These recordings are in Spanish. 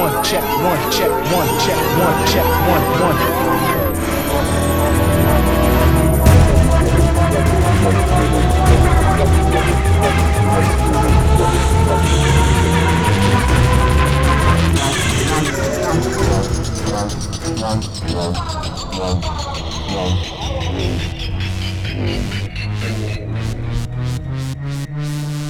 check one, check one, check one, check one, check one, one.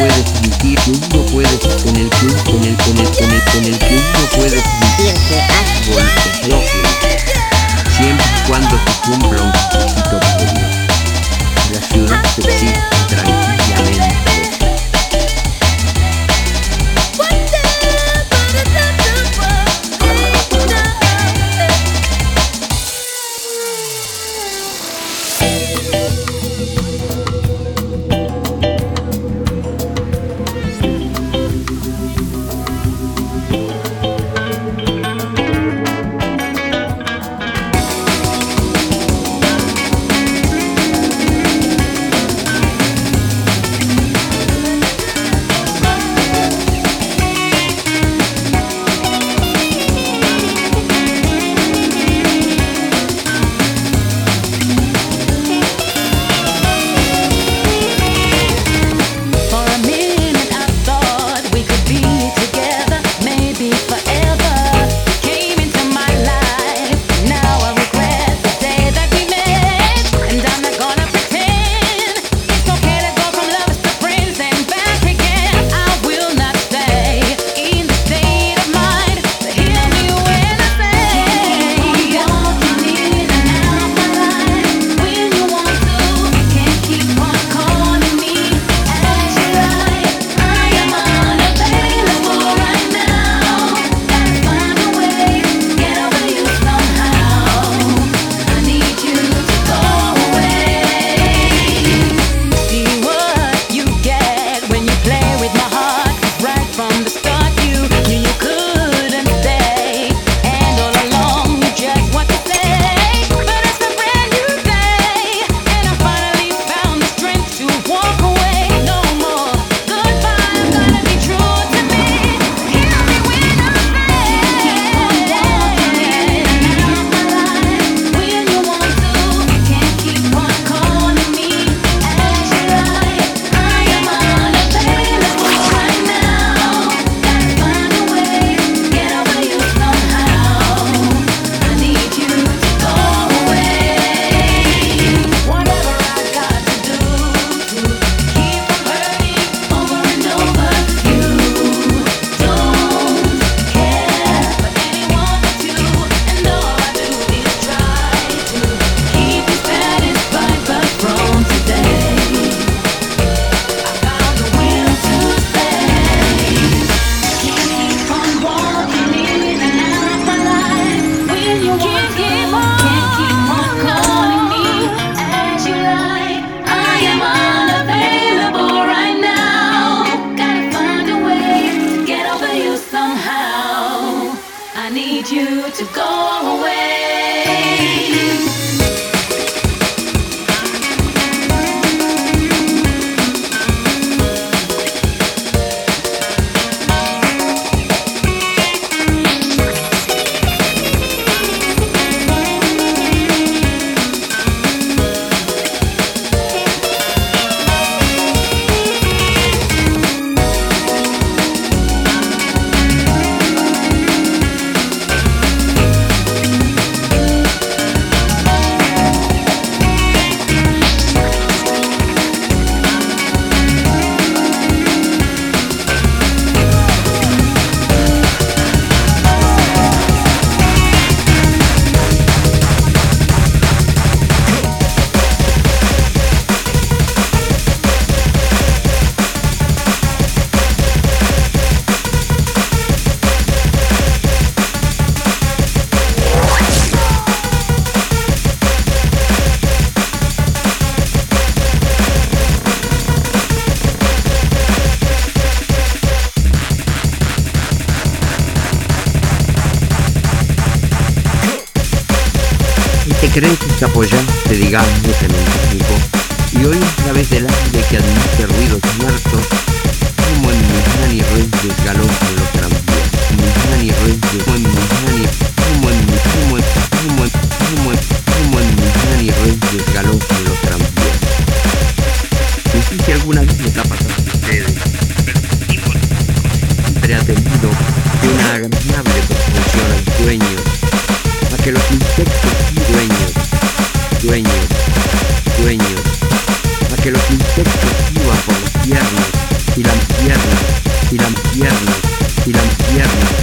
puedes vivir, tú no puedes con el club, con el, con el, con el, con el club no puedes vivir. Creencias apoyaste, digamos, en un técnico, y hoy a través del aire que admite ruidos muertos, como en mis y ruidos galopan los tranvías, en como como como como los tranvías. No sé si alguna vez les ha pasado a ustedes, siempre ha tenido una agradable construcción al sueño, que los insectos dueños, dueños, dueños, a que los insectos suban por y las piernas y las piernas y las piernas y las piernas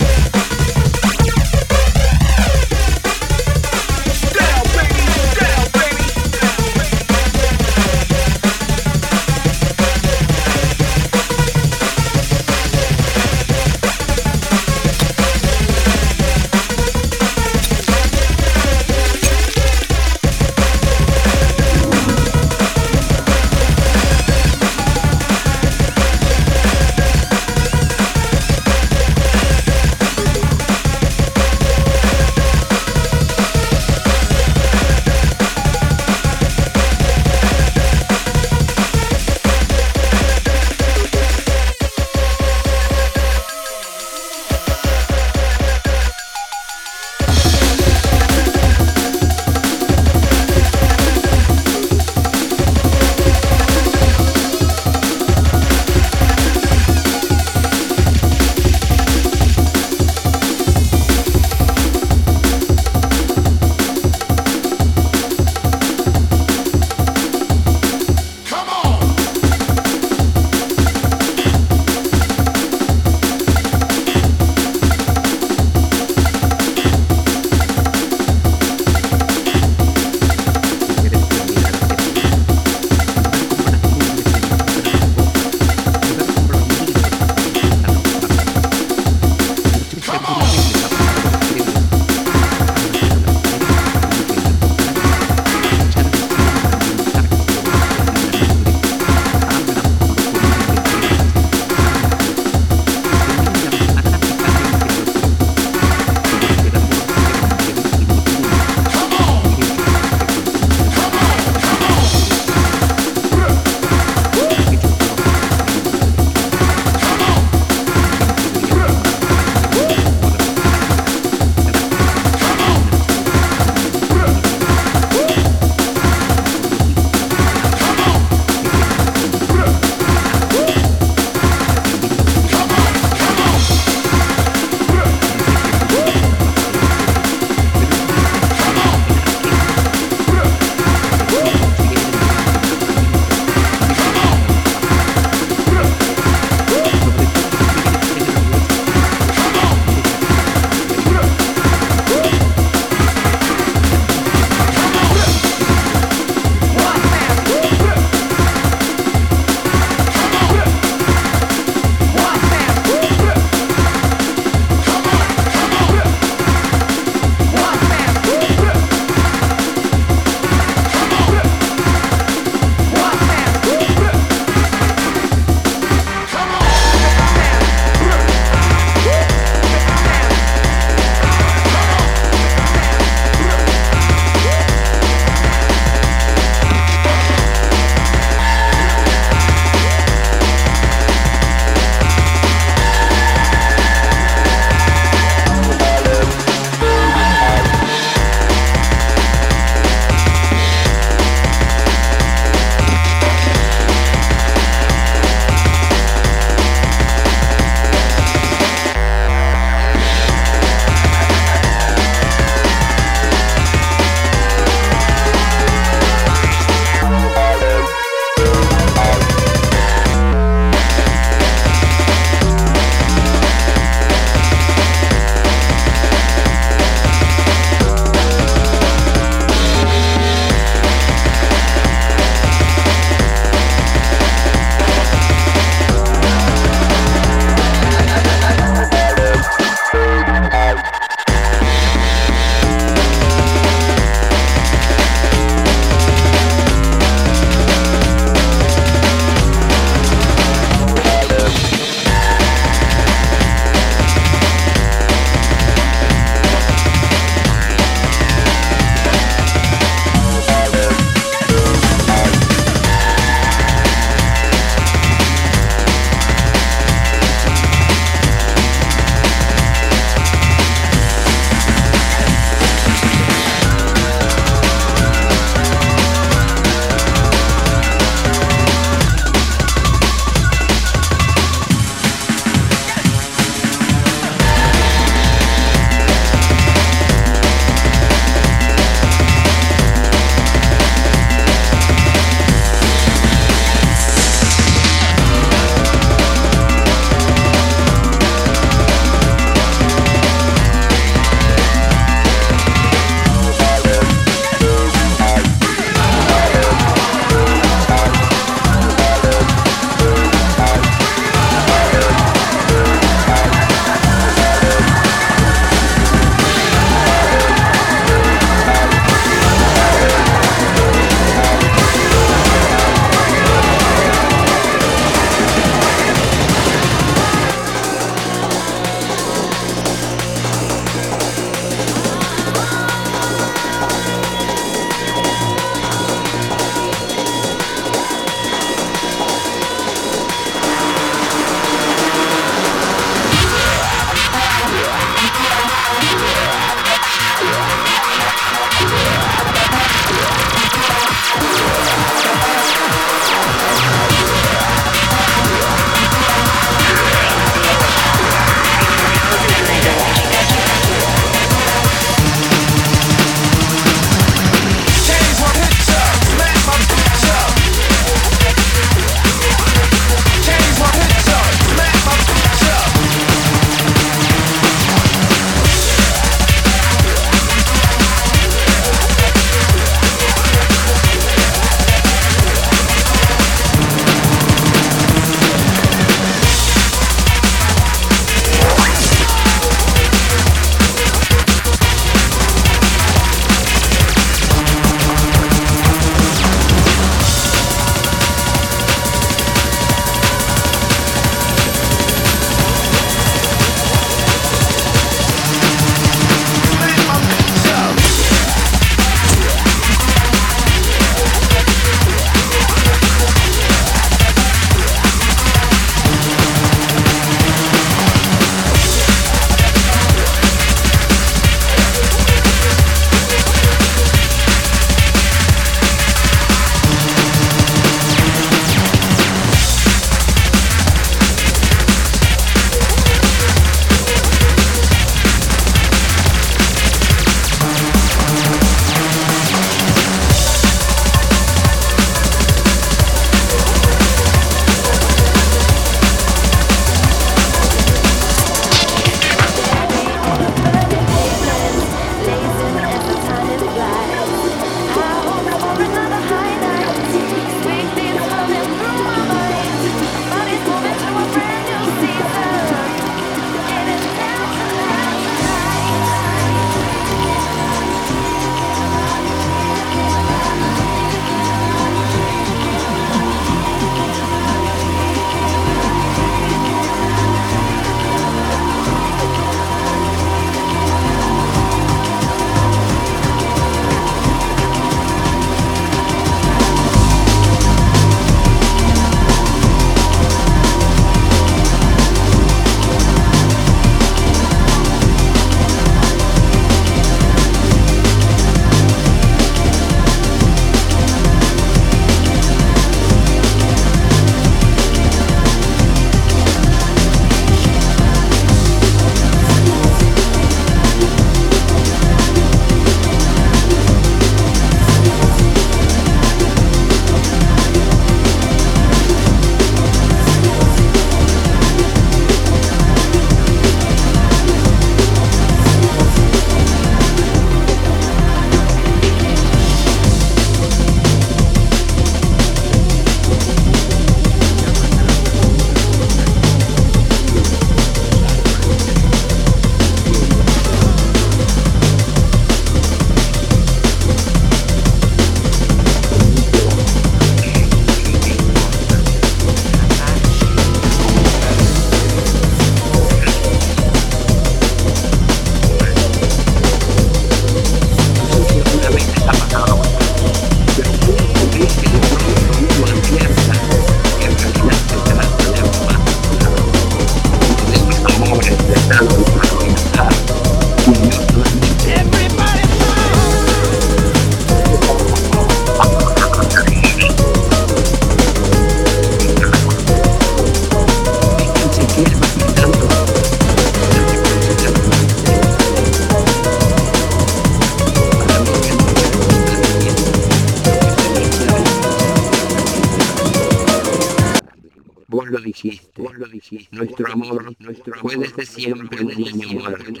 siempre un niño muerto.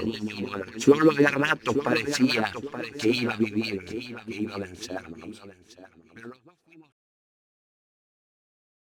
Solo de ratos parecía que iba a vivir, que iba a vencer.